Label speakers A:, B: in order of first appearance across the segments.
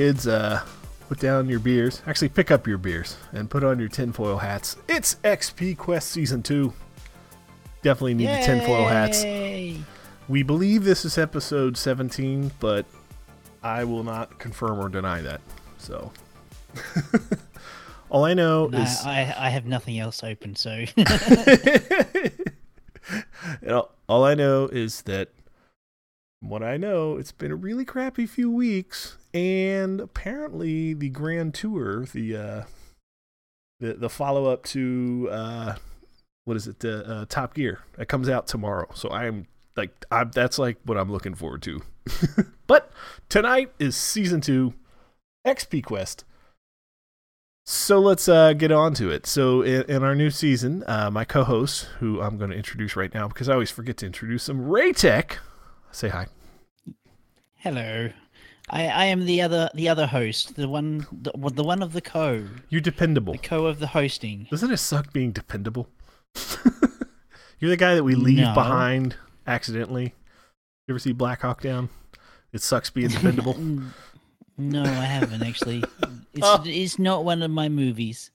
A: Kids, uh, put down your beers. Actually, pick up your beers and put on your tinfoil hats. It's XP Quest Season 2. Definitely need the tinfoil hats. We believe this is episode 17, but I will not confirm or deny that. So, all I know
B: No,
A: is
B: I, I have nothing else open, so
A: all I know is that what I know, it's been a really crappy few weeks, and apparently the Grand Tour, the uh, the the follow up to uh, what is it, the uh, Top Gear, that comes out tomorrow. So I'm like, I'm that's like what I'm looking forward to. but tonight is season two, XP Quest. So let's uh, get on to it. So in, in our new season, uh, my co-host, who I'm going to introduce right now because I always forget to introduce him, Raytech. Say hi.
B: hello. I, I am the other the other host, the one the, the one of the co,
A: You're dependable.
B: the co of the hosting.
A: Doesn't it suck being dependable? You're the guy that we leave
B: No.
A: behind accidentally. You ever see Black Hawk Down? It sucks being dependable.
B: No, I haven't actually. It's
A: Oh.
B: it's not one of my movies.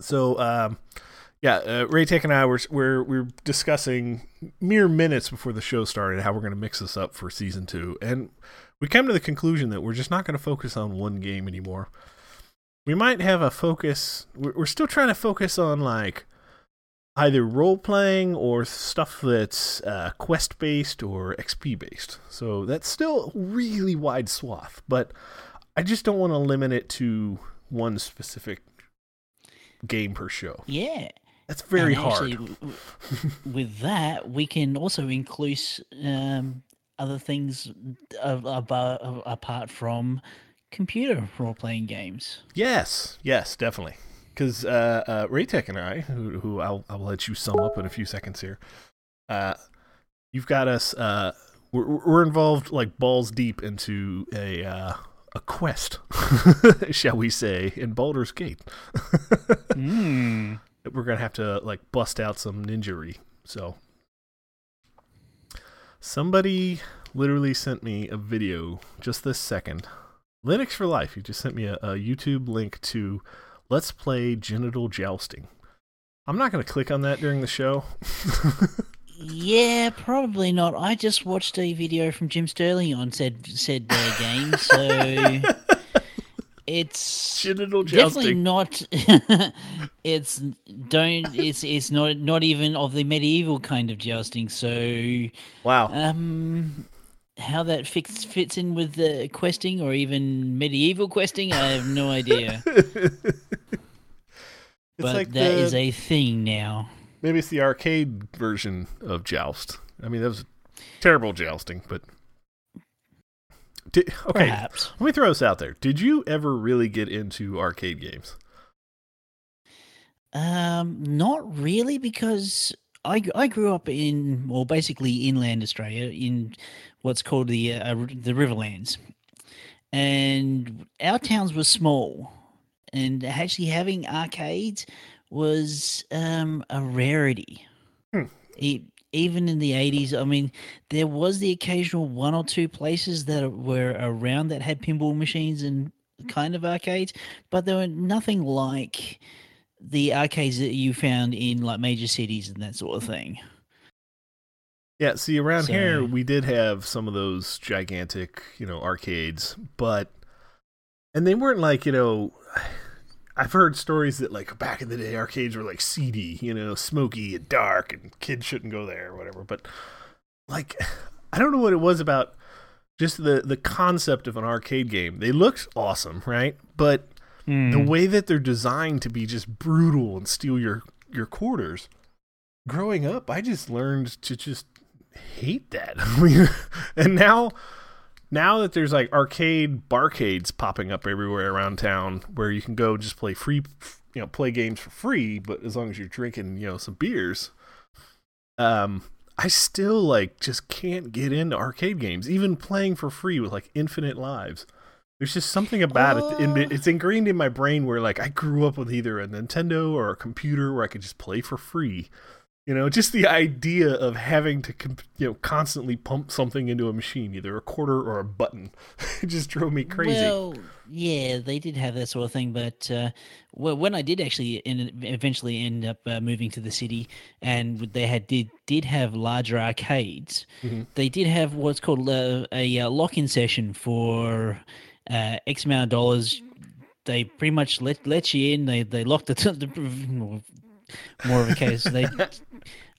A: So, um, yeah, uh, Ray Tech and I were we're we're discussing mere minutes before the show started how we're going to mix this up for season two, and we came to the conclusion that we're just not going to focus on one game anymore. We might have a focus. We're, we're still trying to focus on like either role playing or stuff that's uh, quest based or XP based. So that's still really wide swath, but I just don't want to limit it to one specific game per show.
B: Yeah.
A: That's very
B: And
A: hard.
B: actually, w- w- with that, we can also include um, other things about apart from computer role playing games.
A: yes, yes, definitely. Because uh, uh, Raytech and I, who, who I'll, I'll let you sum up in a few seconds here, uh, you've got us. Uh, we're, we're involved like balls deep into a uh, a quest, shall we say, in Baldur's Gate.
B: Mm.
A: We're gonna have to like bust out some ninjery. So somebody literally sent me a video just this second. Linux for Life. You just sent me a, a YouTube link to Let's Play Genital Jousting. I'm not gonna click on that during the show.
B: Yeah, probably not. I just watched a video from Jim Sterling on said said uh, game, so it's
A: Genital
B: definitely
A: jousting.
B: not. it's don't. It's it's not not even of the medieval kind of jousting. So
A: Wow.
B: um, how that fits fits in with the questing or even medieval questing, I have no idea. but
A: like
B: that is
A: the-
B: a thing now.
A: maybe it's the arcade version of Joust. I mean, that was terrible jousting, but. Did, okay,
B: Perhaps.
A: Let me throw this out there. Did you ever really get into arcade games?
B: Um, not really, because I I grew up in, well, basically inland Australia, in what's called the uh, the Riverlands, and our towns were small, and actually having arcades was um a rarity.
A: Hmm.
B: E- even in the 80s, I mean, there was the occasional one or two places that were around that had pinball machines and kind of arcades, but there were nothing like the arcades that you found in like major cities and that sort of thing.
A: Yeah, see, around here we did have some of those gigantic, you know, arcades, but and they weren't like, you know, I've heard stories that like back in the day arcades were like seedy, you know, smoky and dark, and kids shouldn't go there or whatever. But like, I don't know what it was about just the the concept of an arcade game. They looked awesome, right? But
B: Hmm.
A: the way that they're designed to be just brutal and steal your your quarters growing up i just learned to just hate that and now now that there's like arcade barcades popping up everywhere around town where you can go just play free you know play games for free but as long as you're drinking you know some beers um i still like just can't get into arcade games even playing for free with like infinite lives there's just something about it.
B: Uh.
A: It's ingrained in my brain where like I grew up with either a Nintendo or a computer where I could just play for free. You know, just the idea of having to, you know, constantly pump something into a machine, either a quarter or a button, it just drove me crazy.
B: Well, yeah, they did have that sort of thing, but uh, well, when I did actually end, eventually end up uh, moving to the city, and they had did did have larger arcades,
A: mm-hmm.
B: they did have what's called a, a, a lock-in session for uh, X amount of dollars. They pretty much let let you in. They they locked the, the more of a case. They,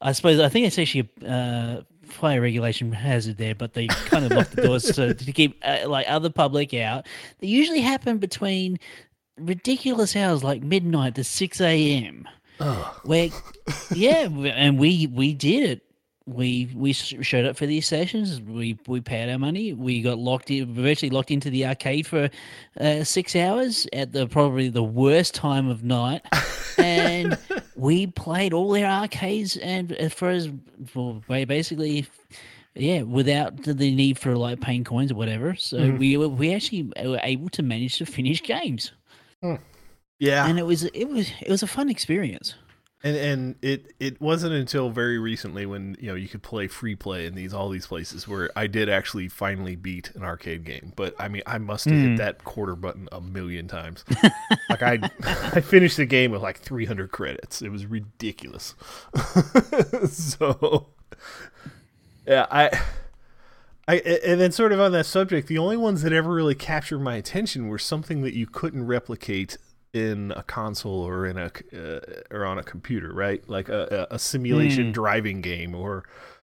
B: I suppose, I think it's actually a uh, fire regulation hazard there, but they kind of lock the doors to, to keep uh, like other public out. They usually happen between ridiculous hours like midnight to six a.m.
A: Oh.
B: Where, yeah, and we we did it we we showed up for these sessions. We we paid our money. We got locked in, virtually locked into the arcade for uh, six hours at the probably the worst time of night, and we played all their arcades and uh, for as well, basically, yeah, without the need for like paying coins or whatever. So mm-hmm. we we actually were able to manage to finish games.
A: Hmm. Yeah,
B: and it was it was it was a fun experience.
A: And and it it wasn't until very recently when you know you could play free play in these all these places where I did actually finally beat an arcade game. But I mean, I must have mm. hit hmm. that quarter button a million times. like I I finished the game with like 300 credits. It was ridiculous. so yeah, I. I, and then sort of on that subject, the only ones that ever really captured my attention were something that you couldn't replicate in a console or in a uh, or on a computer, right? Like a, a simulation mm. driving game or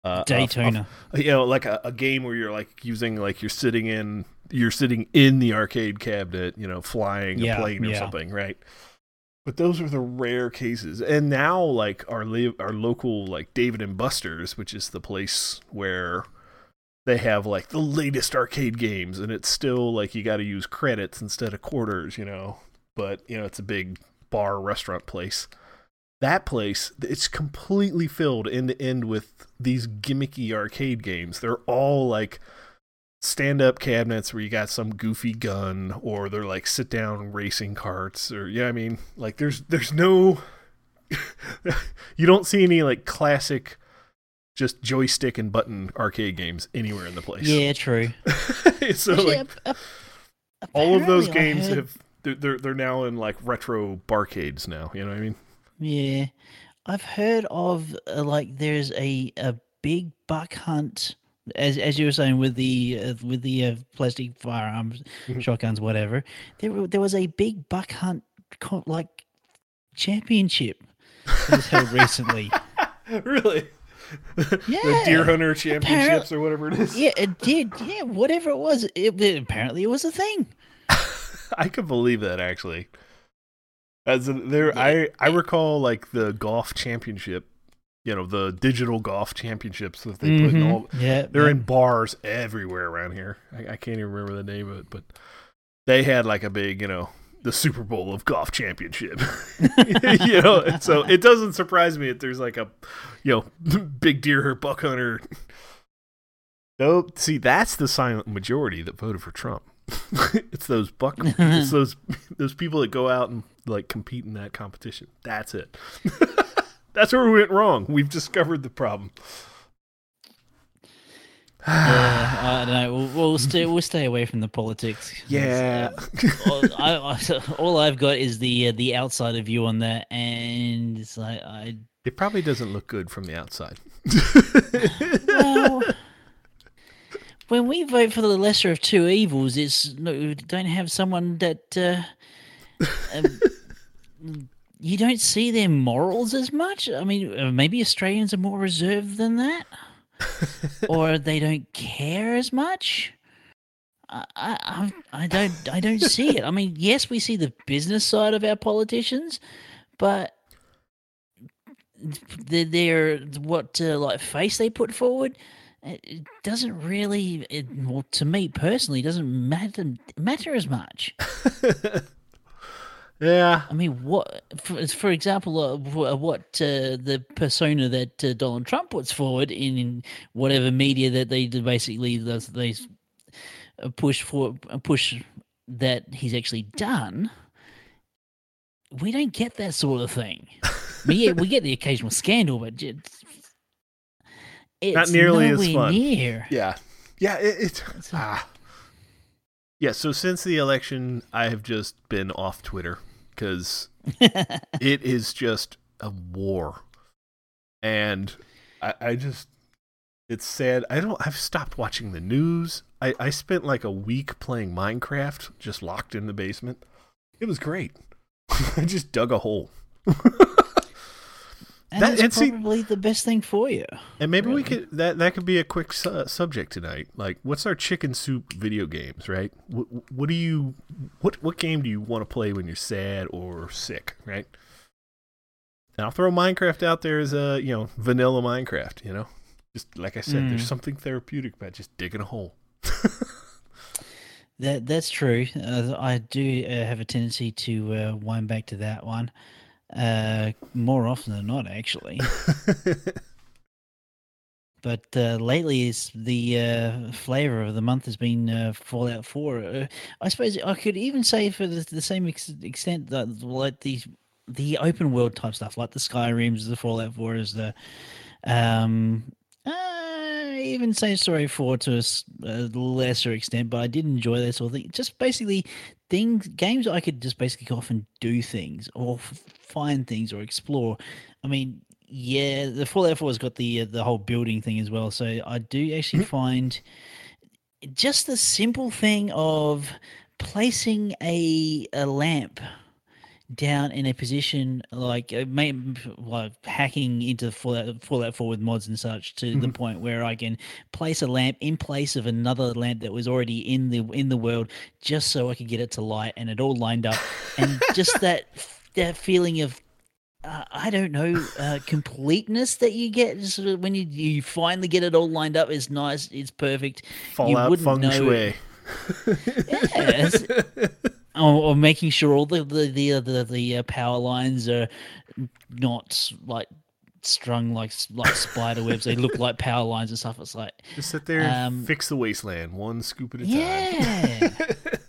B: uh, Daytona.
A: A, a, you know, like a, a game where you're like using like you're sitting in you're sitting in the arcade cabinet, you know, flying yeah, a plane or yeah. something, right? But those are the rare cases. And now like our our local like David and Buster's, which is the place where they have like the latest arcade games and it's still like you got to use credits instead of quarters, you know but you know it's a big bar restaurant place. That place, it's completely filled end to end with these gimmicky arcade games. They're all like stand-up cabinets where you got some goofy gun, or they're like sit-down racing carts, or yeah, I mean, like there's there's no, you don't see any like classic just joystick and button arcade games anywhere in the place.
B: Yeah, true.
A: so Actually, like, all of those games heard... have they're, they're they're now in like retro barcades now. You know what I mean?
B: Yeah, I've heard of uh, like there's a a big buck hunt. As, as you were saying with the uh, with the uh, plastic firearms, mm-hmm. shotguns, whatever, there there was a big buck hunt like championship that was held recently.
A: really? Yeah, the deer hunter championships or whatever it is.
B: Yeah, it did. Yeah, whatever it was, it, it apparently it was a thing.
A: I could believe that actually. As there, I I recall like the golf championship, you know, the digital golf championships that they mm-hmm. put in mm-hmm. all.
B: Yeah,
A: they're yeah. in bars everywhere around here. I, I can't even remember the name of it, but they had like a big, you know, the Super Bowl of golf championship. you know, so it doesn't surprise me that there's like a, you know, big deer buck hunter. No, see, that's the silent majority that voted for Trump. it's those buck it's those those people that go out and like compete in that competition. That's it. That's where we went wrong. We've discovered the problem.
B: yeah, I don't know. We'll, we'll, stay. We'll stay away from the politics.
A: Yeah.
B: all, I, all I've got is the uh, the outsider view on that, and it's like I.
A: It probably doesn't look good from the outside.
B: well, when we vote for the lesser of two evils, it's no, don't have someone that uh, um, you don't see their morals as much. I mean, uh, maybe Australians are more reserved than that, or they don't care as much. I, I, I don't I don't see it. I mean, yes, we see the business side of our politicians, but their what uh, like face they put forward it doesn't really it, well to me personally doesn't matter matter as much.
A: Yeah.
B: I mean what for, for example uh, what uh, the persona that uh, donald trump puts forward in, in, whatever media that they basically they push for push that he's actually done we don't get that sort of thing. Mean, yeah, we get the occasional scandal, but it's
A: Not nearly as fun.
B: Near.
A: Yeah, yeah. It, it's
B: It's
A: ah. Yeah. So since the election, I have just been off Twitter because it is just a war, and I, I just it's sad. I don't. I've stopped watching the news. I, I spent like a week playing Minecraft, just locked in the basement. It was great. I just dug a hole.
B: and
A: That-
B: that's
A: and see-
B: probably the best thing for you.
A: And maybe we could that that could be a quick su- subject tonight. Like, what's our chicken soup video games? Right? What, what do you what what game do you want to play when you're sad or sick? Right? And I'll throw Minecraft out there as a you know vanilla Minecraft. You know, just like I said,
B: Mm.
A: there's something therapeutic about just digging a hole.
B: That that's true. Uh, I do uh, have a tendency to uh, wind back to that one uh, more often than not, actually. But uh, lately, is the uh, flavor of the month has been uh, Fallout Four. Uh, I suppose I could even say for the, the same ex- extent that like the the open world type stuff, like the Skyrims, the Fallout Four, is the um, uh, even say Story Four to a, lesser extent, but I did enjoy that sort of thing. Just basically things, games I could just basically go off and do things or f- find things or explore. I mean, yeah, the Fallout 4 has got the uh, the whole building thing as well. So I do actually find just the simple thing of placing a a lamp down in a position like uh, may, like hacking into Fallout, Fallout 4 with mods and such to the
A: Mhm.
B: point where I can place a lamp in place of another lamp that was already in the in the world just so I could get it to light and it all lined up and just that that feeling of uh, I don't know uh, completeness that you get sort of when you you finally get it all lined up is nice it's perfect
A: Fallout
B: wouldn't
A: feng
B: know-
A: shui.
B: Or, or making sure all the the the uh, the, the uh, power lines are not like strung like like spider webs they look like power lines and stuff it's like
A: Just sit there and
B: Um,
A: fix the wasteland one scoop at a
B: yeah
A: time.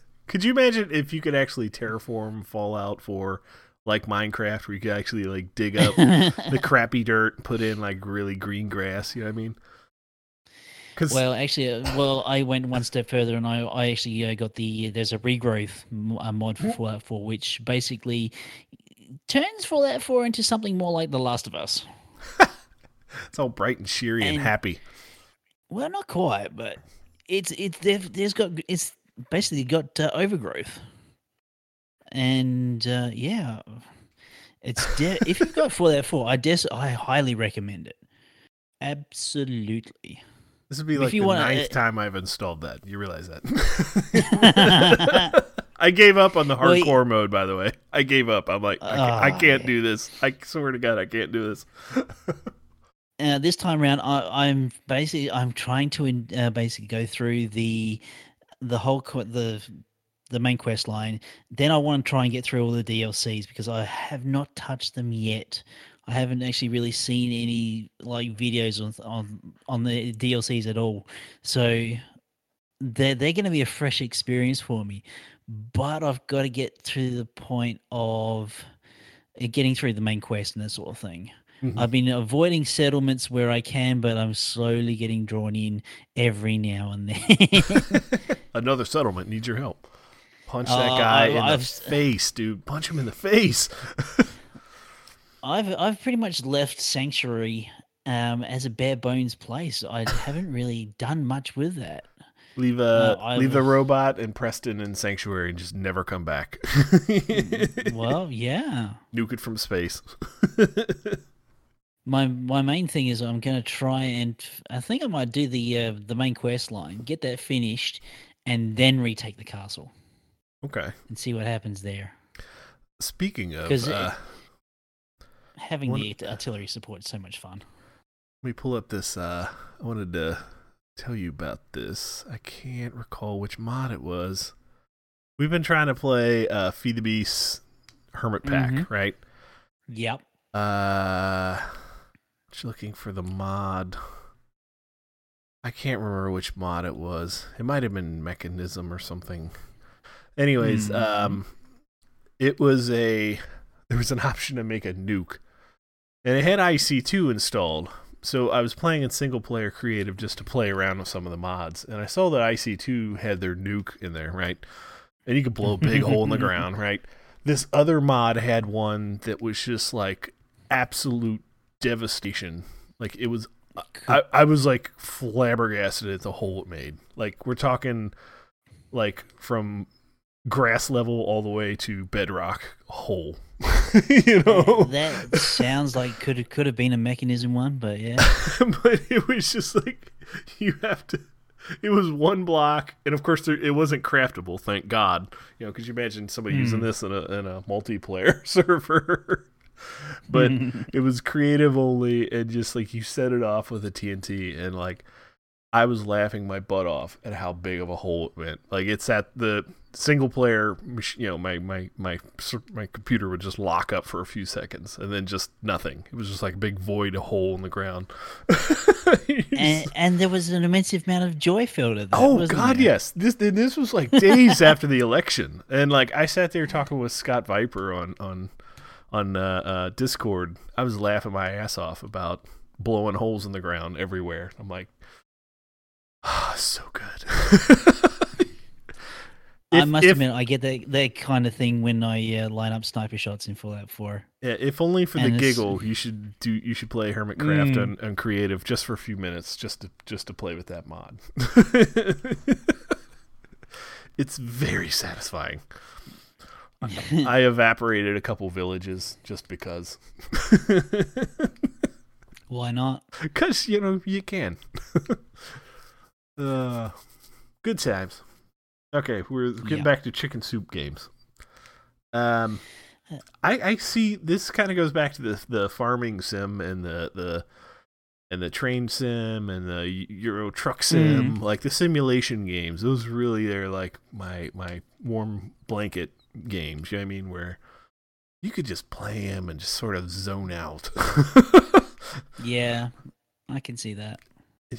A: could you imagine if you could actually terraform Fallout for like Minecraft, where you could actually like dig up the crappy dirt, and put in like really green grass? You know what I mean? Because
B: Well, actually, uh, well, I went one step further, and I, I actually uh, got the there's a regrowth uh, mod for Fallout 4, which basically turns Fallout 4 into something more like The Last of Us.
A: it's all bright and cheery and,
B: and-
A: happy.
B: Well, not quite, but it's it's they've, there's got it's basically got uh, overgrowth, and uh, yeah, it's de- if you've got Fallout 4, I des- I highly recommend it. Absolutely.
A: This would be like the
B: wanna-
A: ninth
B: uh,
A: time I've installed that. You realize that? I gave up on the
B: Well,
A: hardcore mode. By the way, I gave up. I'm like, I can't, I
B: Ah,
A: can't do this. I swear to God, I can't do this.
B: uh, this time around, I, I'm basically I'm trying to in, uh, basically go through the the whole qu- the the main quest line. Then I want to try and get through all the DLCs because I have not touched them yet. I haven't actually really seen any like videos on on on the DLCs at all. So they're they're going to be a fresh experience for me. But I've got to get to the point of uh, getting through the main quest and that sort of thing.
A: Mhm.
B: I've been avoiding settlements where I can, but I'm slowly getting drawn in every now and then.
A: Another settlement needs your help. Punch that
B: Uh,
A: guy
B: I-
A: in
B: I've
A: the face, dude. Punch him in the face.
B: I've I've pretty much left Sanctuary um, as a bare bones place. I haven't really done much with that.
A: leave uh, leave the robot and Preston in Sanctuary and just never come back.
B: Well, yeah.
A: Nuke it from space.
B: My my main thing is I'm going to try and I think I might do the uh, the main quest line, get that finished, and then retake the castle
A: okay.
B: and see what happens there.
A: Speaking of, uh,
B: Having the artillery support is so much fun.
A: let me pull up this. Uh, I wanted to tell you about this. I can't recall which mod it was. We've been trying to play uh, Feed the Beast Hermit Pack,
B: Mhm.
A: right?
B: Yep.
A: Uh, just looking for the mod. I can't remember which mod it was. It might have been Mekanism or something. Anyways,
B: Hmm.
A: um, it was a there was an option to make a nuke, and it had IC2 installed. So I was playing in single player creative just to play around with some of the mods, and I saw that IC2 had their nuke in there, right? And you could blow a big hole in the ground, right? This other mod had one that was just like absolute devastation. Like it was, I, I was like flabbergasted at the hole it made. Like we're talking, like from grass level all the way to bedrock hole. you know,
B: that sounds like could could have been a Mekanism one, but yeah.
A: but it was just like you have to. It was one block, and of course there, it wasn't craftable. Thank God, you know, because you imagine somebody using
B: Hmm.
A: this in a in a multiplayer server. but it was creative only, and just like you set it off with a TNT, and like I was laughing my butt off at how big of a hole it went. Like it's at the single player, you know, my my my my computer would just lock up for a few seconds, and then just nothing. It was just like a big void, a hole in the ground.
B: and, and there was an immense amount of joy filled at that.
A: Oh God,
B: there?
A: yes. This this was like days after the election, and like I sat there talking with Scott Viper on on on uh, uh, Discord. I was laughing my ass off about blowing holes in the ground everywhere. I'm like, ah, so good.
B: I must
A: if-
B: admit, I get that that kind of thing when I uh, line up sniper shots in Fallout 4.
A: Yeah, if only for the
B: And it's-
A: giggle, you should do. You should play Hermitcraft
B: Mm.
A: on, on creative just for a few minutes, just to just to play with that mod. it's very satisfying. I evaporated a couple villages just because,
B: Why not?
A: because you know you can. uh, good times. Okay, we're getting
B: Yeah.
A: back to chicken soup games. Um, I I see this kind of goes back to the the farming sim and the the and the train sim and the Euro truck sim, like the simulation games. Those really are like my my warm blanket games. You know what I mean? Where you could just play them and just sort of zone out.
B: Yeah, I can see that.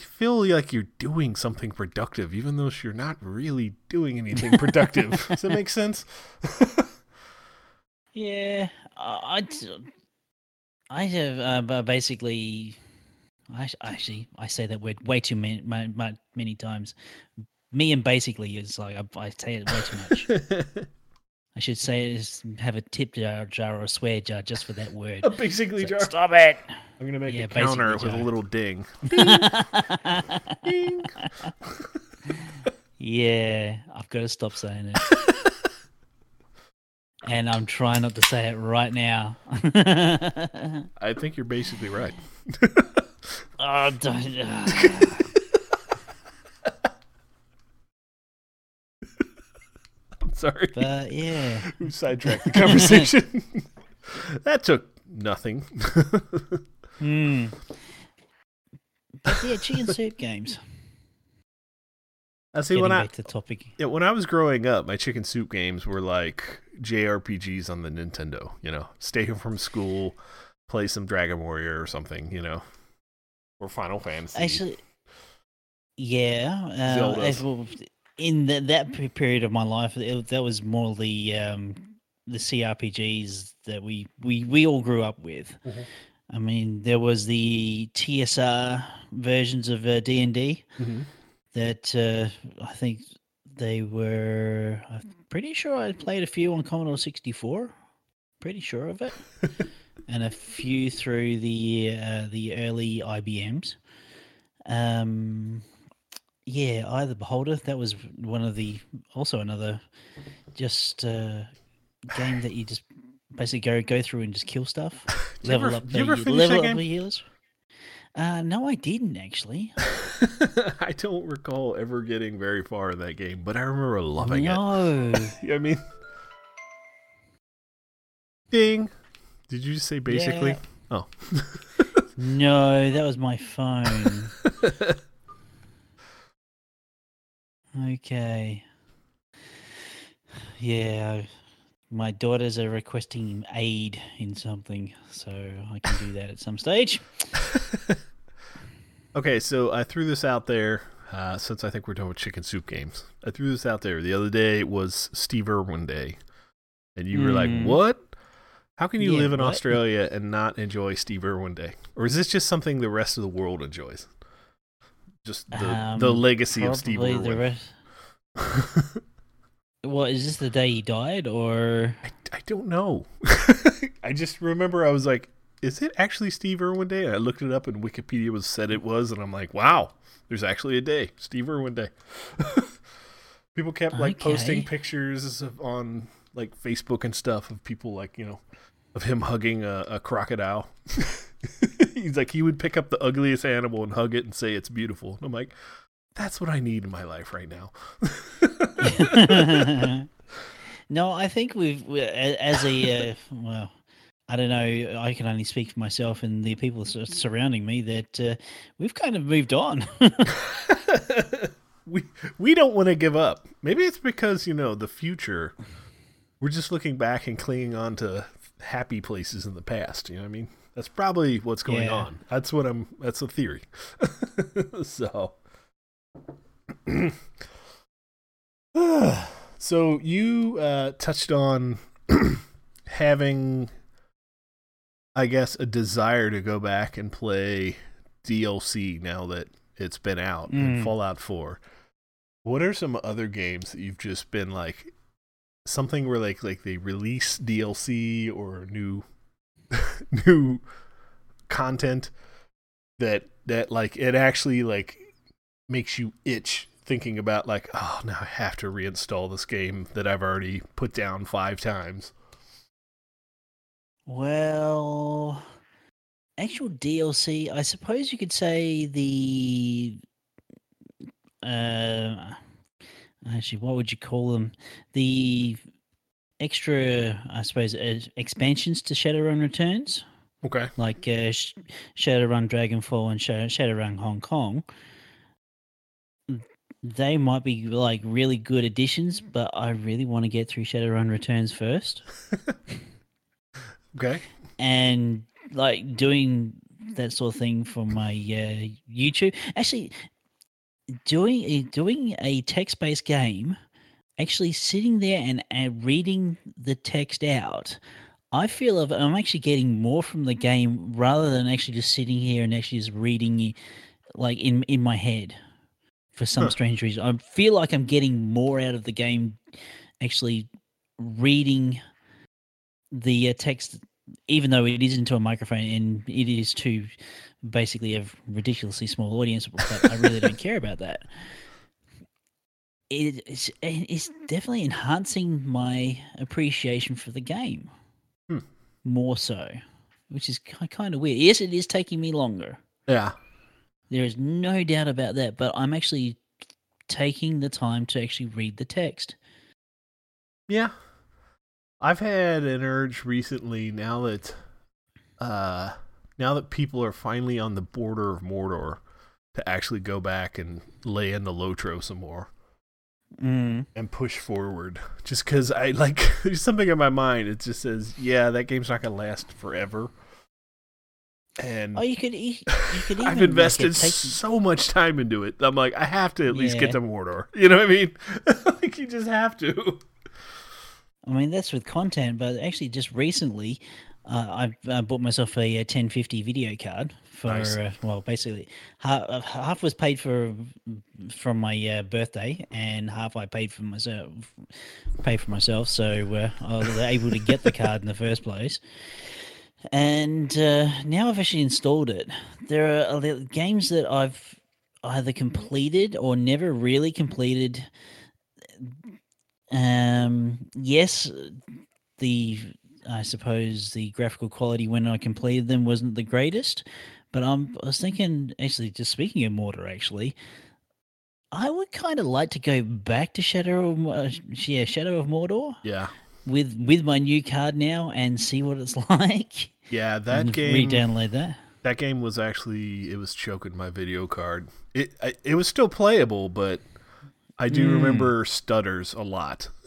A: You feel like you're doing something productive, even though you're not really doing anything productive. Does that make sense?
B: Yeah, I I- have uh, basically. I actually I say that word way too many many, many times. Me and basically is like I, I say it way too much. I should say is have a tip jar, jar or a swear jar just for that word.
A: basically,
B: So-
A: jar.
B: Stop it!
A: I'm gonna make
B: Yeah,
A: a counter with a little ding. Ding.
B: yeah, I've got to stop saying it. and I'm trying not to say it right now.
A: I think you're basically right.
B: oh, don't.
A: I'm ah. Sorry.
B: but yeah,
A: Who sidetracked the conversation? that took nothing.
B: hmm. But yeah, chicken soup games.
A: I see
B: Getting
A: when I
B: to the topic.
A: yeah, when I was growing up, my chicken soup games were like JRPGs on the Nintendo. You know, stay home from school, play some Dragon Warrior or something. You know, or Final Fantasy.
B: Actually, yeah. Uh,
A: Zelda.
B: as well, in the, that period of my life, it, that was more the um, the CRPGs that we, we, we all grew up with.
A: Mhm.
B: I mean, there was the TSR versions of uh, D and D
A: Mhm.
B: that uh, I think they were. I'm pretty sure I played a few on Commodore sixty four. Pretty sure of it, and a few through the uh, the early IBMs. Um, yeah, Eye of the Beholder. That was one of the also another just uh, game that you just basically go go through and just kill stuff. Level
A: ever-
B: up the
A: you ever finish
B: level
A: that
B: up
A: game?
B: the healers. Uh, no, I didn't actually.
A: I don't recall ever getting very far in that game, but I remember loving it.
B: no.
A: Know what I mean? Ding. Did you just say basically?
B: Yeah.
A: Oh.
B: No, that was my phone. Okay. Yeah, my daughters are requesting aid in something, so I can do that at some stage.
A: okay, so I threw this out there uh, since I think we're done with chicken soup games. I threw this out there. The other day was Steve Irwin Day. And you were like,
B: Mm.
A: what? How can you
B: Yeah,
A: live in
B: what?
A: Australia and not enjoy Steve Irwin Day? Or is this just something the rest of the world enjoys? Just the, the
B: Um,
A: legacy of Steve
B: the
A: Irwin.
B: rest. What is this the day he died, or
A: I, I don't know. I just remember I was like, is it actually Steve Irwin Day? And I looked it up and Wikipedia was said it was, and I'm like, wow, there's actually a day, Steve Irwin Day. people kept like posting pictures of, on like Facebook and stuff of people like you know of him hugging a, a crocodile. He's like he would pick up the ugliest animal and hug it and say it's beautiful. And I'm like, that's what I need in my life right now.
B: no? I think we've we- as a uh, well, I don't know. I can only speak for myself and the people surrounding me that uh, we've kind of moved on.
A: we we don't want to give up. Maybe it's because you know the future. We're just looking back and clinging on to happy places in the past. You know what I mean? That's probably what's going
B: Yeah.
A: on. That's what I'm. That's a theory. so, so you uh, touched on having, I guess, a desire to go back and play DLC now that it's been out in
B: Mm.
A: Fallout 4. What are some other games that you've just been like something where like like they release DLC or new new content that that like it actually like makes you itch thinking about like oh now I have to reinstall this game that I've already put down 5 times.
B: well, actual DLC, I suppose you could say the uh, actually, what would you call them? The extra, I suppose, uh, expansions to Shadowrun Returns.
A: Okay.
B: like uh, Sh- Shadowrun Dragonfall and Shadow- Shadowrun Hong Kong, they might be like really good additions, but I really want to get through Shadowrun Returns first.
A: Okay.
B: And like doing that sort of thing for my uh, YouTube. Actually, doing doing a text based game, actually sitting there and, and reading the text out. I feel of I'm actually getting more from the game rather than actually just sitting here and actually just reading like in in my head for some
A: Huh.
B: strange reason. I feel like I'm getting more out of the game actually reading the uh, text even though it is into a microphone and it is to basically a ridiculously small audience, but I really don't care about that. It is it's definitely enhancing my appreciation for the game
A: Hmm.
B: more so, which is kind of weird. Yes, it is taking me longer.
A: Yeah.
B: There is no doubt about that, but I'm actually taking the time to actually read the text.
A: Yeah. I've had an urge recently now that uh now that people are finally on the border of Mordor to actually go back and lay into Lotro some more
B: Mm.
A: and push forward. Just cuz I like there's something in my mind it just says, yeah, that game's not going to last forever. And
B: Oh, you could you could even
A: I've invested
B: take-
A: so much time into it. I'm like, I have to at least
B: Yeah.
A: get to Mordor. You know what I mean? like you just have to.
B: I mean, that's with content, but actually, just recently, uh, I uh, bought myself a, uh 1050 video card for
A: Nice.
B: uh, well, basically half, half was paid for from my uh, birthday, and half I paid for myself. Paid for myself, so uh, I was able to get the card in the first place. And uh, now I've actually installed it. There are a games that I've either completed or never really completed. Um, yes, the I suppose the graphical quality when I completed them wasn't the greatest, but I'm, I was thinking actually just speaking of Mordor actually, I would kind of like to go back to Shadow of uh, yeah Shadow of Mordor
A: Yeah.
B: with with my new card now and see what it's like.
A: Yeah, that
B: and
A: game
B: re-download that.
A: That game was actually it was choking my video card. It I, it was still playable, but I do
B: Mm.
A: remember stutters a lot.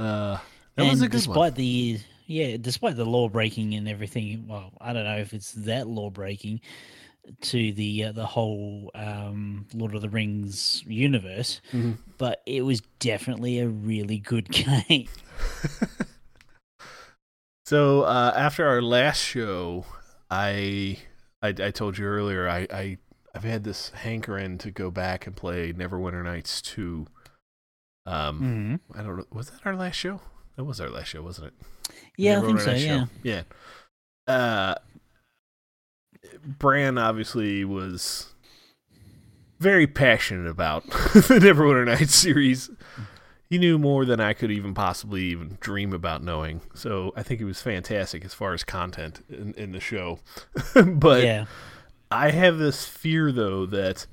A: uh, that
B: and
A: was a good
B: despite
A: one.
B: the yeah, despite the lore breaking and everything, well, I don't know if it's that lore breaking. to the uh, the whole um, Lord of the Rings universe,
A: Mhm.
B: but it was definitely a really good game.
A: So uh, after our last show, I, I I told you earlier I, I I've had this hankering to go back and play Neverwinter Nights two. Um,
B: mm
A: I don't know. Was that our last show? That was our last show, wasn't it?
B: Yeah, I think so. Yeah.
A: show. Yeah. Uh, Bran obviously was very passionate about the Neverwinter Nights series. He knew more than I could even possibly even dream about knowing. So I think it was fantastic as far as content in, in the show. but
B: yeah.
A: I have this fear though that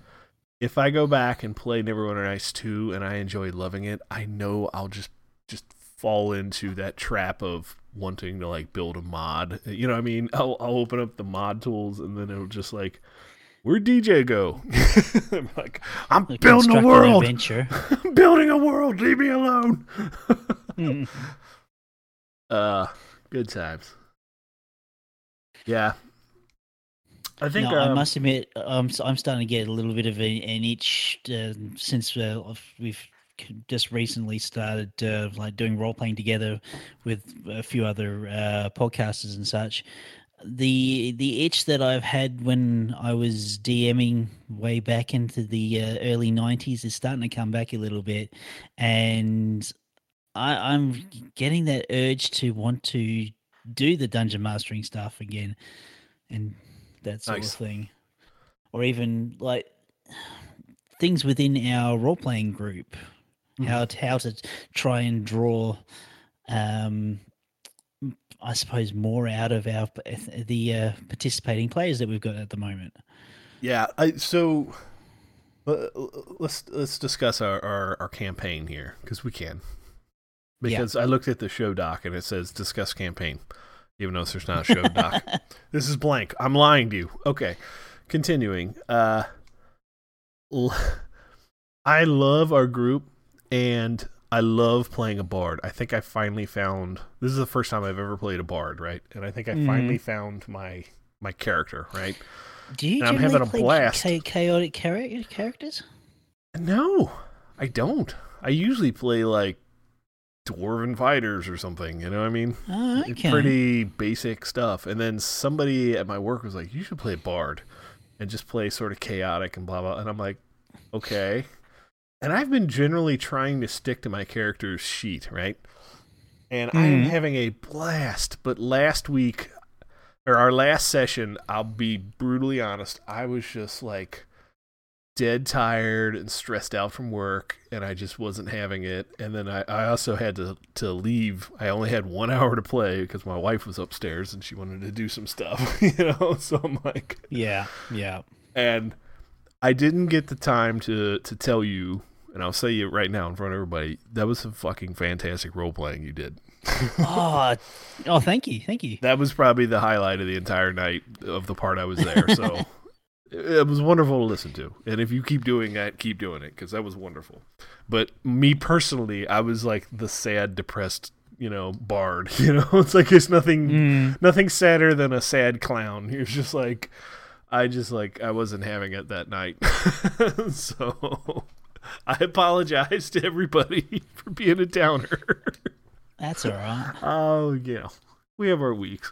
A: if I go back and play Neverwinter Nights 2 and I enjoy loving it, I know I'll just just fall into that trap of wanting to like build a mod. You know what I mean? I'll I'll open up the mod tools and then it'll just like where'd DJ go? I'm like, I'm
B: Like
A: building a world.
B: adventure.
A: I'm building a world. Leave me alone.
B: Mm.
A: uh, good times. Yeah. I think
B: no, I
A: um,
B: must admit, I'm I'm starting to get a little bit of a, an itch uh, since uh, we've just recently started uh, like doing role playing together with a few other uh, podcasters and such. The the itch that I've had when I was DMing way back into the uh, early '90s is starting to come back a little bit, and I, I'm getting that urge to want to do the dungeon mastering stuff again, and that sort
A: Nice.
B: of thing, or even like things within our role playing group, how to, how to try and draw, um, I suppose more out of our the uh, participating players that we've got at the moment.
A: Yeah, I so uh, let's let's discuss our our, our campaign here because we can.
B: Yeah.
A: Because I looked at the show doc and it says discuss campaign, even though there's not a show doc. This is blank. I'm lying to you. Okay, continuing. Uh, l- I love our group and I love playing a bard. I think I finally found this is the first time I've ever played a bard, right? And I think I
B: Mhm.
A: finally found my my character, right?
B: Do you
A: I'm having a
B: play
A: blast.
B: cha- chaotic chara- characters?
A: No, I don't. I usually play like dwarven fighters or something. You know what I mean?
B: Oh,
A: It's
B: okay.
A: Pretty basic stuff. And then somebody at my work was like, "You should play bard and just play sort of chaotic and blah blah." And I'm like, "Okay." And I've been generally trying to stick to my character's sheet, right? And I am
B: Mhm.
A: having a blast. But last week, or our last session, I'll be brutally honest, I was just like dead tired and stressed out from work and I just wasn't having it. And then I, I also had to, to leave. I only had one hour to play because my wife was upstairs and she wanted to do some stuff, you know? So I'm like,
B: Yeah, yeah.
A: and I didn't get the time to, to tell you, and I'll say it right now in front of everybody, that was some fucking fantastic role playing you did.
B: oh, oh, thank you, thank you.
A: That was probably the highlight of the entire night of the part I was there. So it was wonderful to listen to. And if you keep doing that, keep doing it because that was wonderful. But me personally, I was like the sad, depressed, you know, bard. You know, it's like it's nothing,
B: Mm.
A: nothing sadder than a sad clown. He was just like, I just like I wasn't having it that night. so I apologize to everybody for being a downer.
B: That's all right.
A: oh yeah, we have our weeks.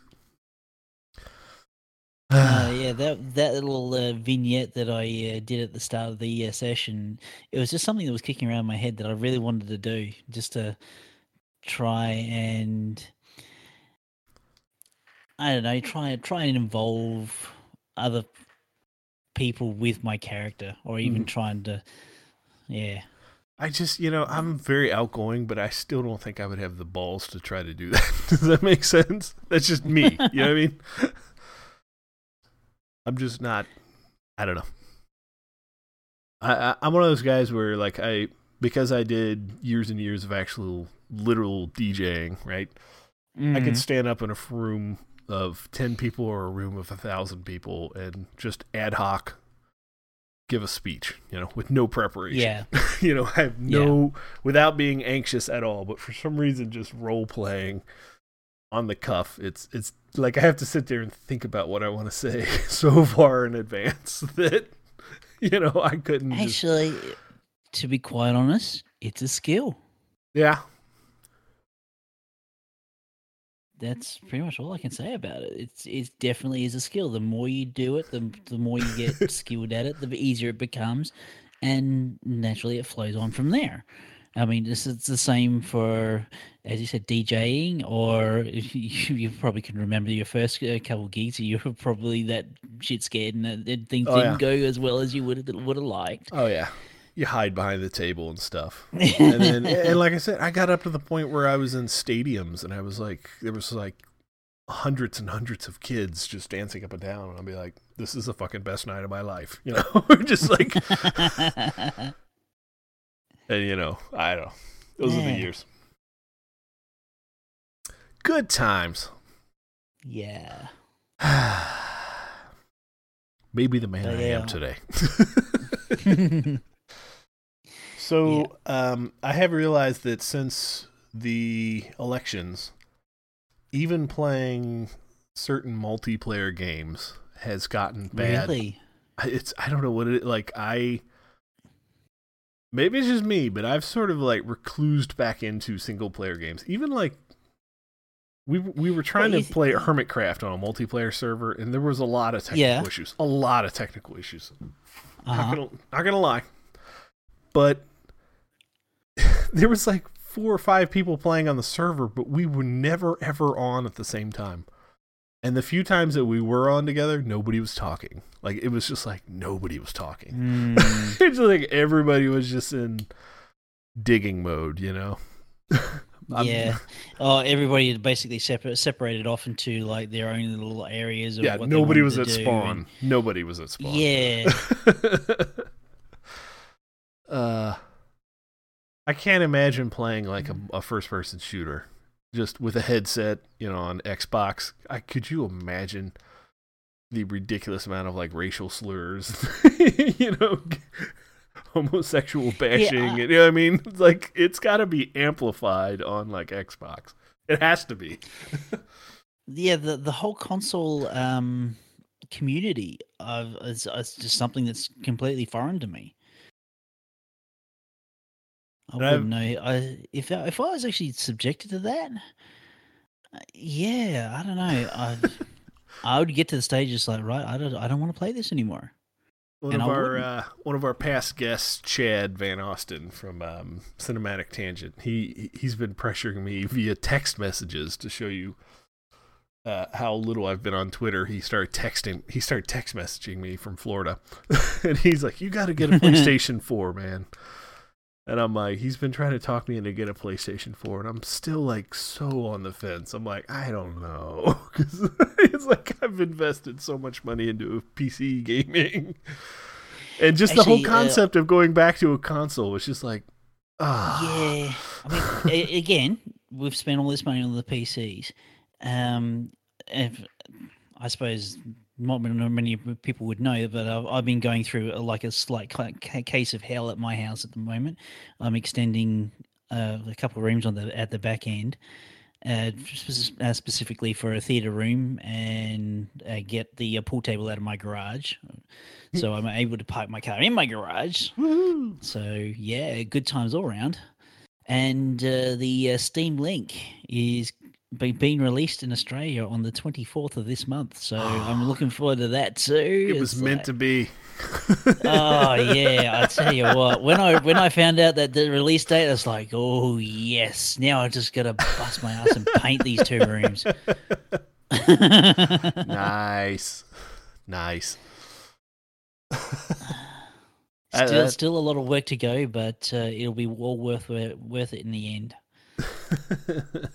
B: Uh, yeah, that that little uh, vignette that I uh, did at the start of the uh, session, it was just something that was kicking around my head that I really wanted to do, just to try and I don't know, try try and involve other people with my character, or even
A: Mhm.
B: trying to, yeah.
A: I just, you know, I'm very outgoing, but I still don't think I would have the balls to try to do that. Does that make sense? That's just me. You know what I mean? I'm just not. I don't know. I, I I'm one of those guys where like I because I did years and years of actual literal DJing, right? I
B: Mm.
A: could stand up in a room of 10 people or a room of a thousand people and just ad hoc give a speech, you know, with no preparation.
B: Yeah.
A: you know, I have no, without being anxious at all, but for some reason, just role playing on the cuff, it's, it's like I have to sit there and think about what I want to say so far in advance that you know I couldn't. just-
B: Actually, to be quite honest, it's a skill.
A: yeah,
B: That's pretty much all I can say about it. It's it definitely is a skill. The more you do it, the the more you get skilled at it, the easier it becomes, and naturally it flows on from there. I mean, this is the same for, as you said, DJing, or you, you probably can remember your first uh, couple gigs. And you were probably that shit scared, and that things
A: Oh,
B: didn't go as well as you would have would have liked.
A: oh yeah, you hide behind the table and stuff. and then and like I said, I got up to the point where I was in stadiums and I was like, there was like hundreds and hundreds of kids just dancing up and down, and I'll be like, this is the fucking best night of my life, you know, just like, and you know, I don't know, those are the years. Good times.
B: yeah.
A: Maybe the man
B: Oh,
A: I am today. So um, I have realized that since the elections, even playing certain multiplayer games has gotten bad.
B: really?
A: It's I don't know what it like. I maybe it's just me, but I've sort of like reclused back into single player games. Even like we we were trying
B: Well,
A: to play Hermitcraft on a multiplayer server, and there was a lot of technical
B: Yeah.
A: issues. A lot of technical issues.
B: Uh-huh.
A: Not gonna not gonna lie, but there was like four or five people playing on the server, but we were never ever on at the same time. And the few times that we were on together, nobody was talking. Like it was just like nobody was talking.
B: Mm.
A: it's like everybody was just in digging mode, you know.
B: Yeah. Oh, everybody had basically separ- separated off into like their own little areas. Of
A: yeah. Nobody was at
B: do,
A: spawn.
B: and-
A: Nobody was at spawn.
B: Yeah.
A: uh, I can't imagine playing like a, a first-person shooter just with a headset, you know, on Xbox. I could you imagine the ridiculous amount of like racial slurs, you know, homosexual bashing, and, you know what I mean? It's like it's got to be amplified on like Xbox. It has to be.
B: yeah. The the whole console um community of is, is just something that's completely foreign to me. I wouldn't know. I if I, if I was actually subjected to that, uh, yeah, I don't know. I I would get to the stage just like right. I don't I don't want to play this anymore.
A: One
B: And
A: of
B: I
A: our uh, one of our past guests, Chad Van Austin from um, Cinematic Tangent, he he's been pressuring me via text messages to show you uh, how little I've been on Twitter. He started texting, he started text messaging me from Florida, and he's like, "You got to get a PlayStation Four, man." And I'm like, he's been trying to talk me into get a PlayStation 4, and I'm still like so on the fence. I'm like, I don't know, because it's like I've invested so much money into PC gaming, and just the whole
B: Actually, uh,
A: concept of going back to a console was just like, ah,
B: Yeah, I mean, again, we've spent all this money on the PCs. Um, if, I suppose not many people would know, but I've, I've been going through a, like a slight ca- ca- case of hell at my house at the moment. I'm extending uh, a couple of rooms on the at the back end. Uh, uh, specifically for a theater room and uh, get the uh, pool table out of my garage, so I'm able to park my car in my garage.
A: woohoo.
B: So yeah, good times all around. And uh, the uh, Steam Link is be- being released in Australia on the 24th of this month. So I'm looking forward to that too.
A: It was meant to be.
B: Oh yeah, I tell you what. When I when I found out that the release date, I was like, oh yes. Now I just gotta bust my ass and paint these two rooms.
A: nice, nice.
B: Still,
A: that-
B: still a lot of work to go, but uh, it'll be well worth worth it in the end.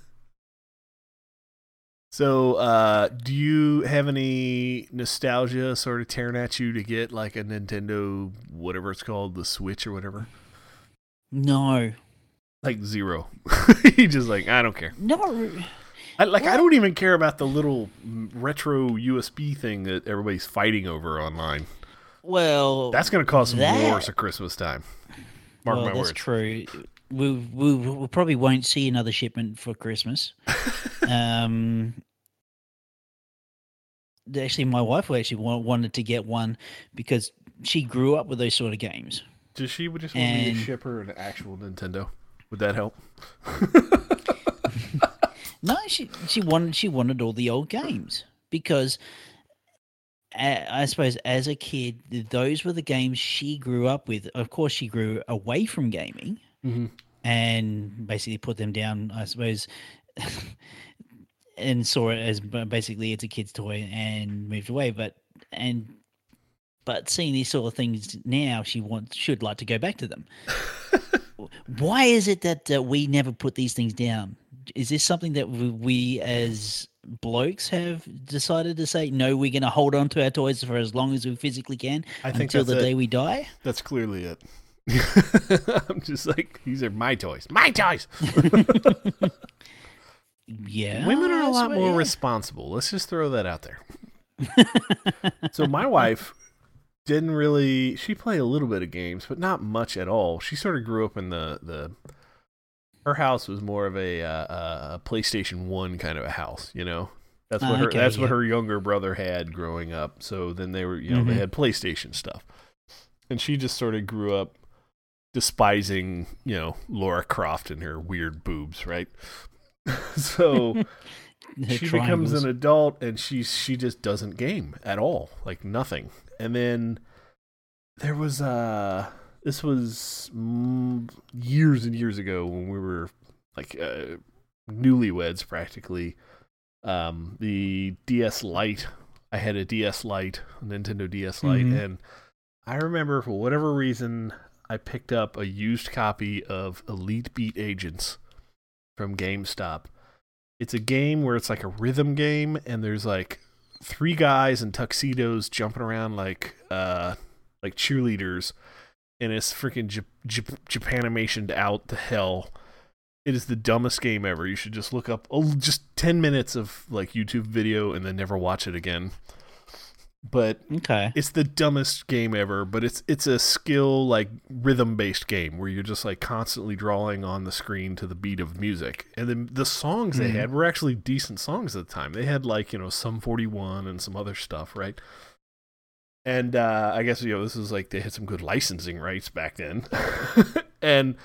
A: so, uh, do you have any nostalgia sort of tearing at you to get like a Nintendo, whatever it's called, the Switch or whatever?
B: No,
A: Like zero. you just like I don't care.
B: No.
A: I, like I don't even care about the little retro USB thing that everybody's fighting over online.
B: Well,
A: That's going to cause some
B: That-
A: wars at Christmas time. Mark
B: well,
A: my
B: that's
A: words.
B: true. We, we we probably won't see another shipment for Christmas. um, actually my wife actually wanted to get one because she grew up with those sort of games.
A: Does she would just want me to ship her an actual Nintendo? Would that help?
B: No, she she wanted she wanted all the old games because I suppose as a kid, those were the games she grew up with. Of course, she grew away from gaming
A: Mm-hmm.
B: and basically put them down. I suppose. and saw it as basically it's a kid's toy and moved away but and but seeing these sort of things now she wants should like to go back to them why is it that uh, we never put these things down is this something that we, we as blokes have decided to say no we're going to hold on to our toys for as long as we physically can
A: I think
B: until the
A: it.
B: day we die
A: That's clearly it. I'm just like these are my toys. My toys.
B: yeah
A: Women are a lot more
B: yeah.
A: responsible. Let's just throw that out there. so my wife didn't really she played a little bit of games, but not much at all. She sort of grew up in the the her house was more of a uh, a PlayStation 1 kind of a house, you know. That's what
B: Ah,
A: her
B: okay,
A: that's what her younger brother had growing up. So then they were, you know, they
B: Mhm.
A: had PlayStation stuff. And she just sort of grew up despising, you know, Lara Croft and her weird boobs, right? so she becomes an adult and she she just doesn't game at all like nothing and then there was uh this was mm, years and years ago when we were like uh, newlyweds practically um the ds lite i had a ds lite a nintendo ds lite
B: Mhm.
A: and i remember for whatever reason i picked up a used copy of elite beat agents from gamestop it's a game where it's like a rhythm game and there's like three guys in tuxedos jumping around like uh like cheerleaders and it's freaking J- J- Japanimationed out to hell. It is the dumbest game ever. You should just look up oh, just 10 minutes of like YouTube video and then never watch it again. But
B: okay
A: it's the dumbest game ever, but it's it's a skill like rhythm based game where you're just like constantly drawing on the screen to the beat of music. And then the songs they
B: Mhm.
A: had were actually decent songs at the time. They had like, you know, Sum 41 and some other stuff, right? And uh I guess you know this is like they had some good licensing rights back then. and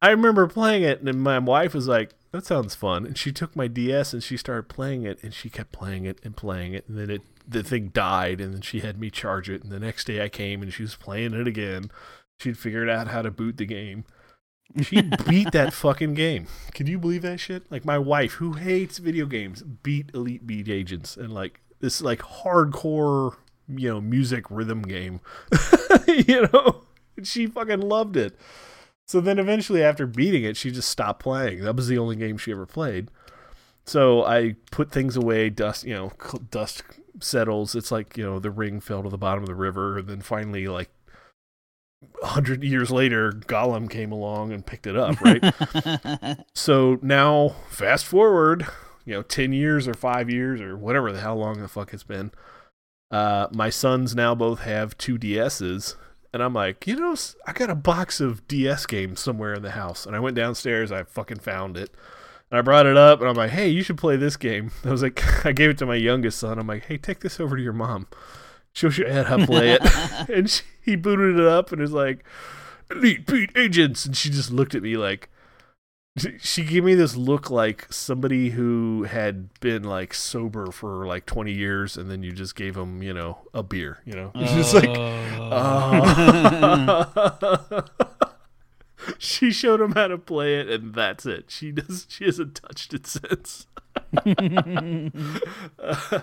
A: I remember playing it and my wife was like, "That sounds fun." And she took my DS and she started playing it and she kept playing it and playing it and then it the thing died and then she had me charge it and the next day I came and she was playing it again. She'd figured out how to boot the game. She beat that fucking game. Can you believe that shit? Like my wife, who hates video games, beat Elite Beat Agents and like this like hardcore, you know, music rhythm game. you know, and she fucking loved it. So then eventually, after beating it, she just stopped playing. That was the only game she ever played. So I put things away. Dust, you know, dust settles. It's like you know the ring fell to the bottom of the river, and then finally, like a hundred years later, Gollum came along and picked it up. Right. so now, fast forward, you know, ten years or five years or whatever the how long the fuck it's been. Uh, my sons now both have two DSs, and I'm like, you know, I got a box of DS games somewhere in the house, and I went downstairs, I fucking found it, and I brought it up, and I'm like, hey, you should play this game. I was like, I gave it to my youngest son. I'm like, hey, take this over to your mom. She'll show you how to play it, and she, he booted it up and is like, Elite Beat Agents, and she just looked at me like. She- gave me this look like somebody who had been like sober for like 20 years and then you just gave them, you know, a beer, you know. It's just like Oh. she showed him how to play it, and that's it. She does. She hasn't touched it since.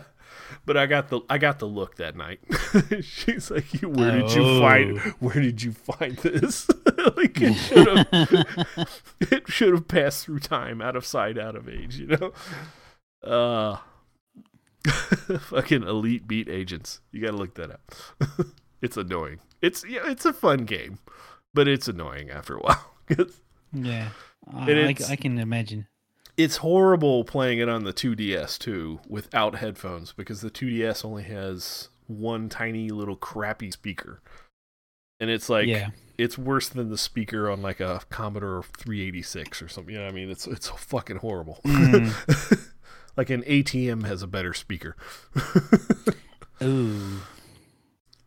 A: but I got the I got the look that night. She's like, "You- "Where did you find?
B: Oh.
A: Where did you find this? like it should have. it should have passed through time, out of sight, out of age. You know. Uh, fucking elite beat agents. You got to look that up. it's annoying. It's yeah, it's a fun game, but it's annoying after a while.
B: yeah, I, I can imagine.
A: It's horrible playing it on the 2DS too without headphones because the 2DS only has one tiny little crappy speaker. And it's like
B: yeah,
A: it's worse than the speaker on like a Commodore 386 or something. You know what I mean? It's it's fucking horrible.
B: Mm.
A: like an ATM has a better speaker.
B: Ooh.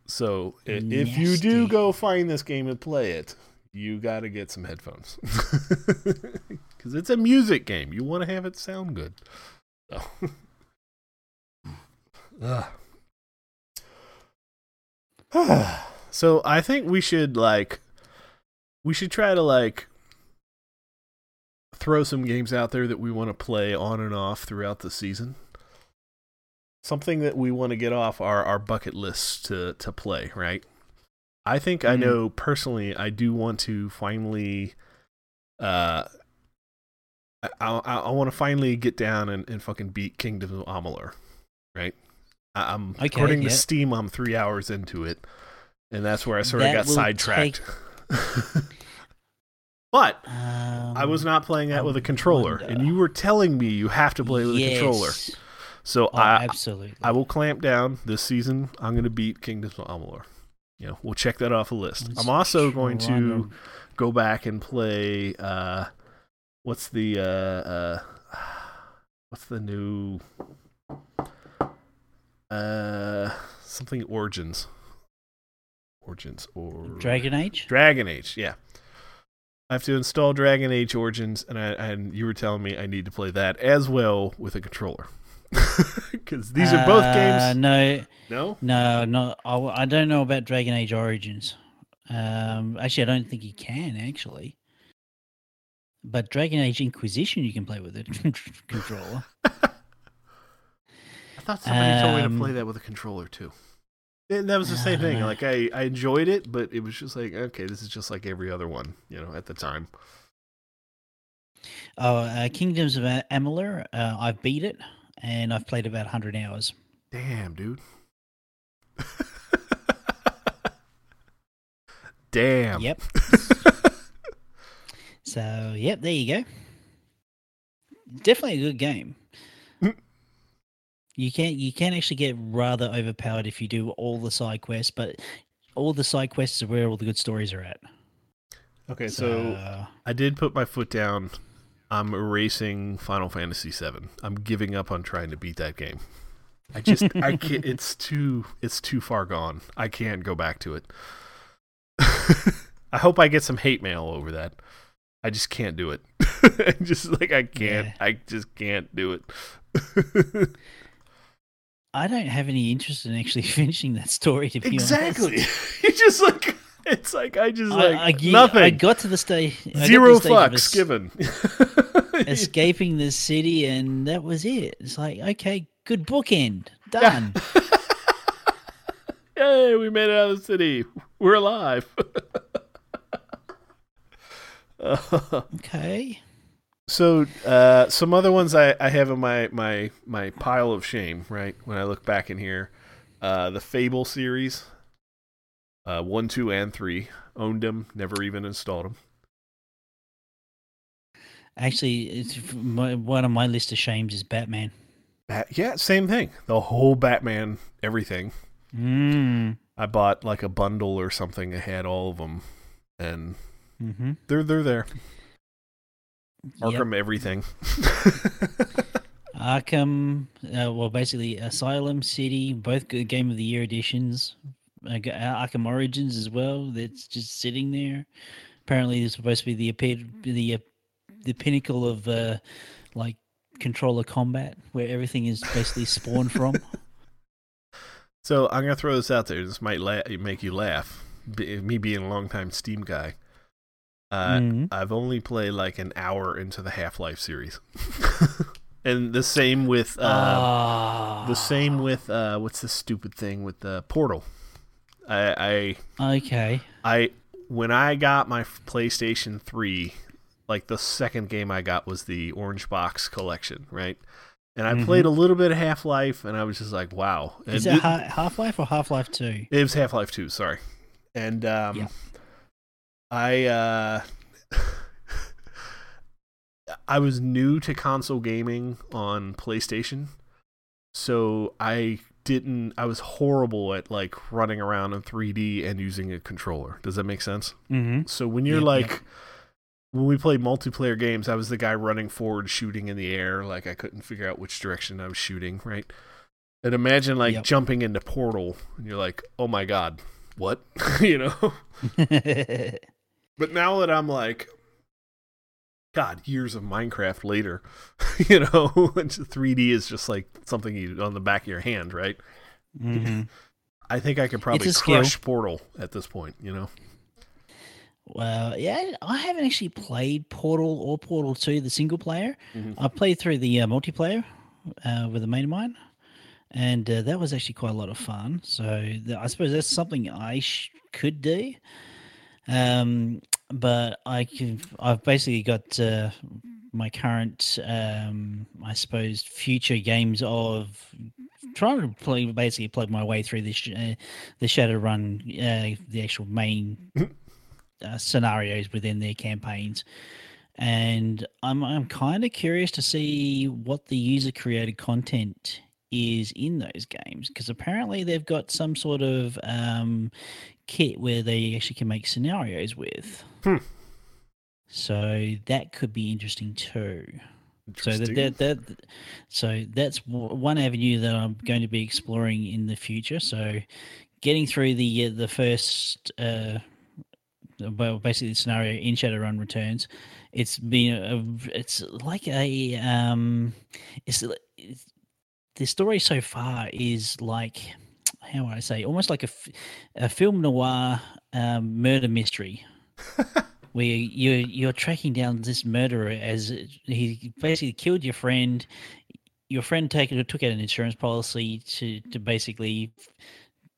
A: So if you do go find this game and play it, you got to get some headphones because it's a music game. You want to have it sound good. So. So I think we should like we should try to like throw some games out there that we want to play on and off throughout the season something that we want to get off our, our bucket list to, to play, right? I think I
B: Mhm.
A: know personally, I do want to finally, uh, I, I, I want to finally get down and, and fucking beat Kingdom of Amalur, right? I, I'm
B: Okay,
A: according
B: yeah.
A: to Steam, I'm three hours into it, and that's where I sort of got sidetracked. but
B: Um,
A: I was not playing that
B: I
A: with a controller,
B: wonder.
A: and you were telling me you have to play with a controller. So
B: Oh,
A: I,
B: absolutely.
A: I will clamp down this season. I'm going to beat Kingdoms of Amalur. You know, we'll check that off the list.
B: Let's
A: I'm also going to go back and play. Uh, what's the uh, uh, what's the new uh something Origins? Origins or
B: Dragon Age.
A: Dragon Age. Yeah, I have to install Dragon Age Origins, and I and you were telling me I need to play that as well with a controller because these are both
B: Uh,
A: games.
B: No,
A: No,
B: no, no. I, I don't know about Dragon Age Origins. Um, actually, I don't think you can actually. But Dragon Age Inquisition, you can play with a controller.
A: I thought somebody told me to
B: Um,
A: play that with a controller too. And that was the same thing.
B: Uh,
A: Like I, I enjoyed it, but it was just like, okay, this is just like every other one, you know, at the time.
B: Oh, uh, Kingdoms of A- Amalur. Uh, I've beat it, and I've played about 100 hours.
A: Damn, dude. Damn.
B: Yep. So, yep, there you go. Definitely a good game. You can you can actually get rather overpowered if you do all the side quests, but all the side quests are where all the good stories are at.
A: okay, so I did put my foot down. I'm erasing Final Fantasy VII. I'm giving up on trying to beat that game. I just I can't. It's too it's too far gone. I can't go back to it. I hope I get some hate mail over that. I just can't do it. I just like I can't.
B: Yeah.
A: I just can't do it.
B: I don't have any interest in actually finishing that story. To be
A: exactly.
B: honest,
A: you just like it's like I just
B: I,
A: like
B: I, ge-
A: nothing.
B: I got to the stage. I
A: Zero
B: the
A: fucks
B: es-
A: given.
B: escaping the city, and that was it. It's like okay, good bookend, done.
A: Yay, we made it out of the city. We're alive.
B: Okay.
A: so, uh, some other ones I, I have in my, my, my pile of shame, right? When I look back in here, uh, the Fable series, uh, one, two, and three, owned them, never even installed them.
B: Actually, it's my, one of my list of shames is Batman.
A: Bat- yeah, same thing. The whole Batman, everything.
B: Mm.
A: I bought like a bundle or something I had all of them, and
B: Mm-hmm.
A: they're they're there.
B: Yep.
A: Arkham, everything.
B: Arkham, uh, well, basically Asylum City, both good Game of the Year editions. Uh, uh, Arkham Origins as well. That's just sitting there. Apparently, it's supposed to be the epi- the uh, the pinnacle of uh, like controller combat, where everything is basically spawned from.
A: So I'm gonna throw this out there. This might la- make you laugh. Be- me being a longtime Steam guy, uh,
B: Mhm.
A: I've only played like an hour into the Half Life series, and the same with uh,
B: Ah,
A: the same with uh, what's this stupid thing with the Portal. I, I
B: Okay.
A: I when I got my PlayStation Three, like the second game I got was the Orange Box Collection, right? And I
B: Mhm.
A: played a little bit of Half Life, and I was just like, wow.
B: Is
A: And
B: it Half Life or Half Life Two?
A: It was Half Life Two, sorry. And um
B: Yeah.
A: I uh I was new to console gaming on PlayStation. So I didn't I was horrible at like running around in 3D and using a controller. Does that make sense?
B: Mm-hmm.
A: So when you're
B: Yep,
A: like
B: yep.
A: when we played multiplayer games, I was the guy running forward, shooting in the air. Like I couldn't figure out which direction I was shooting. Right. And imagine like
B: Yep.
A: jumping into Portal, and you're like, "Oh my god, what?" you know. But now that I'm like, God, years of Minecraft later, you know, 3D is just like something you on the back of your hand, right?
B: Mhm.
A: I think I could probably
B: a skill.
A: crush Portal at this point, you know.
B: Well, yeah, I haven't actually played Portal or Portal 2, the single player.
A: Mhm.
B: I played through the uh, multiplayer uh, with a mate of mine, and uh, that was actually quite a lot of fun. So th- I suppose that's something I sh- could do. Um, but I can, I've basically got uh, my current, um, I suppose, future games of trying to play, basically plug my way through this, uh, the Shadowrun, uh, the actual main uh, scenarios within their campaigns. And I'm I'm kind of curious to see what the user created content is in those games because apparently they've got some sort of um, kit where they actually can make scenarios with.
A: Hmm.
B: So that could be interesting too. So that, that that so that's one avenue that I'm going to be exploring in the future. So getting through the uh, the first uh well basically the scenario in Shadowrun Returns, it's been a, it's like a um it's, it's the story so far is like how would I say almost like a, a film noir um, murder mystery where you're you're tracking down this murderer as he basically killed your friend. Your friend take, took out an insurance policy to to basically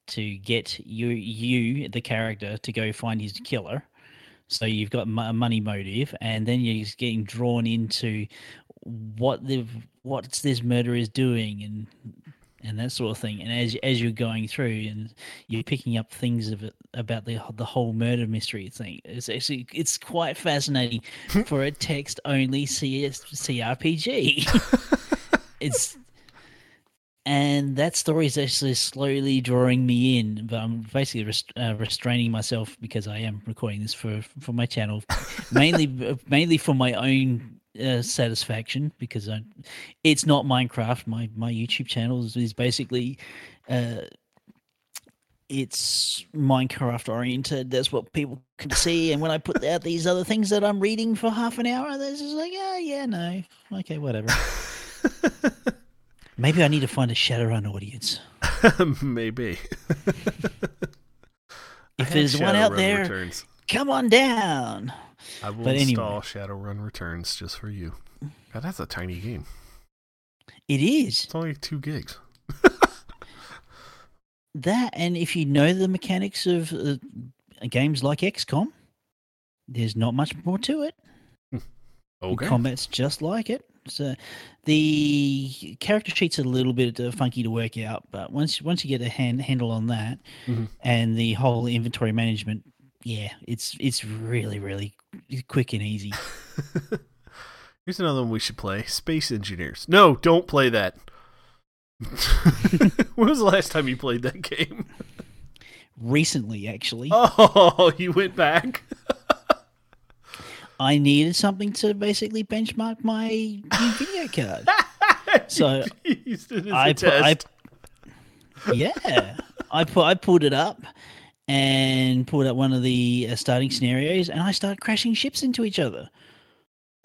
B: to get you you the character to go find his killer. So you've got a money motive, and then you're just getting drawn into what the what this murderer is doing and and that sort of thing. And as as you're going through and you're picking up things of it, about the the whole murder mystery thing, it's actually it's quite fascinating for a text only CS, CRPG. it's and that story is actually slowly drawing me in, but I'm basically rest, uh, restraining myself because I am recording this for for my channel, mainly mainly for my own uh, satisfaction because I, it's not Minecraft. My my YouTube channel is, is basically. Uh, it's Minecraft oriented. That's what people can see. And when I put out these other things that I'm reading for half an hour, they're just like, yeah, yeah, no, okay, whatever. Maybe I need to find a Shadowrun audience.
A: Maybe.
B: If there's one out there,
A: Returns.
B: come on down.
A: I will
B: but anyway.
A: install Shadowrun Returns just for you. God, that's a tiny game.
B: It is
A: It's only two gigs.
B: that, and if you know the mechanics of uh, games like XCOM, there's not much more to it.
A: Okay.
B: Combat's just like it. So the character sheet's a little bit uh, funky to work out, but once once you get a hand, handle on that
A: Mhm.
B: and the whole inventory management, yeah, it's it's really really quick and easy.
A: Here's another one we should play Space Engineers. No, don't play that. when was the last time you played that game?
B: Recently, actually,
A: Oh, you went back?
B: I needed something to basically benchmark my new video card. So,
A: You used it as a
B: I put, I, yeah, I put I pulled it up and pulled up one of the uh, starting scenarios, and I started crashing ships into each other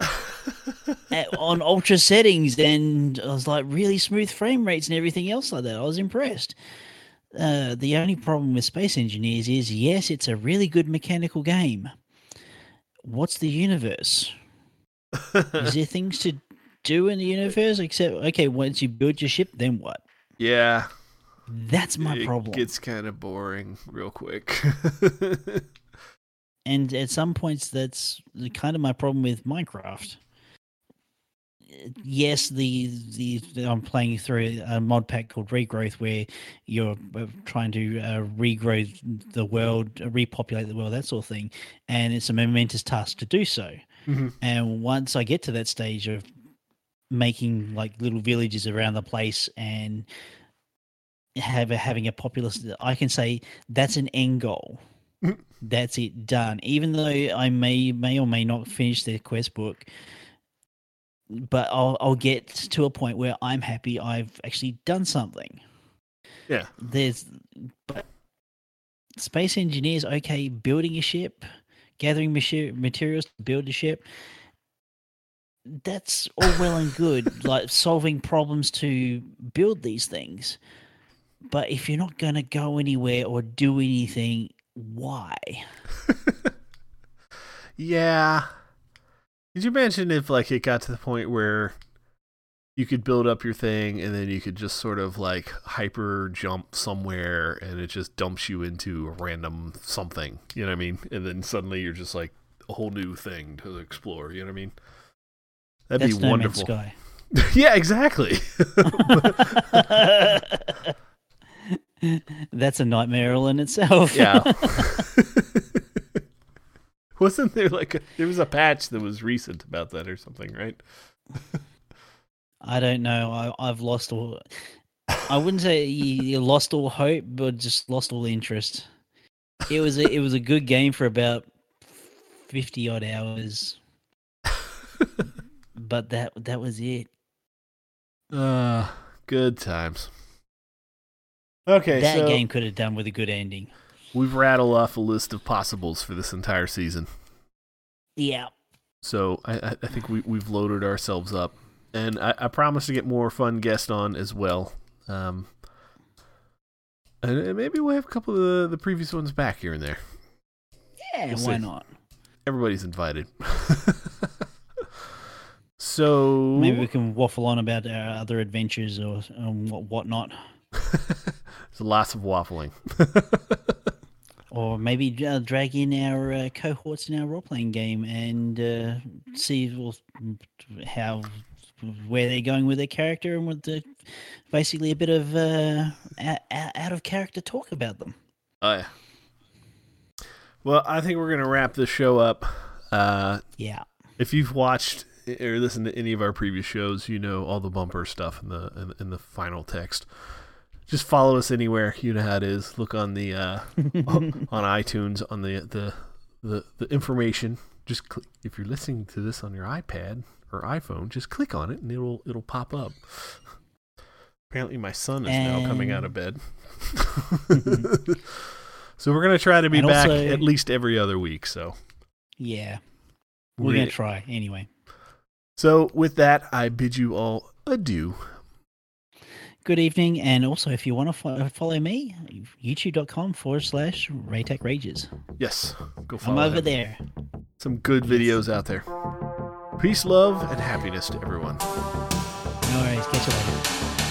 B: at, on ultra settings, and I was like really smooth frame rates and everything else like that. I was impressed. Uh, the only problem with Space Engineers is yes, it's a really good mechanical game. What's the universe? Is there things to do in the universe except okay? Once you build your ship, then what?
A: yeah.
B: That's my
A: it
B: problem.
A: It gets kind of boring real quick.
B: and at some points that's kind of my problem with minecraft yes the, the i'm playing through a mod pack called regrowth where you're uh, trying to uh, regrow the world repopulate the world that sort of thing and it's a momentous task to do so
A: Mhm.
B: and once i get to that stage of making like little villages around the place and have a, having a populace i can say that's an end goal That's it, done. Even though I may may or may not finish the quest book, but I'll I'll get to a point where I'm happy I've actually done something.
A: Yeah.
B: There's but space engineers okay building a ship, gathering machi- materials to build a ship. That's all well and good, like solving problems to build these things. But if you're not going to go anywhere or do anything, why?
A: Yeah. Could you imagine if like it got to the point where you could build up your thing and then you could just sort of like hyper jump somewhere and it just dumps you into a random something, you know what I mean? And then suddenly you're just like a whole new thing to explore, you know what I mean? That'd
B: That's
A: be
B: No
A: wonderful. Yeah, exactly.
B: That's a nightmare all in itself.
A: yeah. Wasn't there like a, there was a patch that was recent about that or something, right?
B: I don't know. I, I've lost all. I wouldn't say you, you lost all hope, but just lost all interest. It was a, it was a good game for about fifty odd hours, but that that was it.
A: Uh, good times. Okay,
B: that
A: so
B: game could have done with a good ending.
A: we've rattled off a list of possibles for this entire season.
B: Yeah.
A: So I, I- think we, we've loaded ourselves up. And I, I promise to get more fun guests on as well. Um, and maybe we'll have a couple of the, the previous ones back here and there.
B: Yeah.
A: We'll
B: why
A: see.
B: not?
A: Everybody's invited. so
B: Maybe we can waffle on about our other adventures or um, what whatnot,
A: Lots of waffling.
B: or maybe uh, drag in our uh, cohorts in our role playing game and uh, see well, how where they're going with their character and with the basically a bit of uh, out, out of character talk about them.
A: Oh yeah. Well, I think we're gonna wrap this show up. Uh,
B: Yeah.
A: if you've watched or listened to any of our previous shows, you know all the bumper stuff in the in, in the final text. Just follow us anywhere. You know how it is. Look on the uh, on iTunes on the the the, the information. Just click, if you're listening to this on your iPad or iPhone, just click on it and it'll it'll pop up. Apparently, my son is now coming out of bed. so we're gonna try to be
B: And
A: back
B: also-
A: at least every other week. So
B: Yeah. We're going to try anyway.
A: So with that, I bid you all adieu.
B: Good evening. And also, if you want to fo- follow me, youtube.com forward slash Raytech Rages.
A: Yes, go
B: I'm
A: follow
B: over
A: him.
B: there.
A: Some good videos out there. Peace, love, and happiness to everyone.
B: No worries. Catch you later.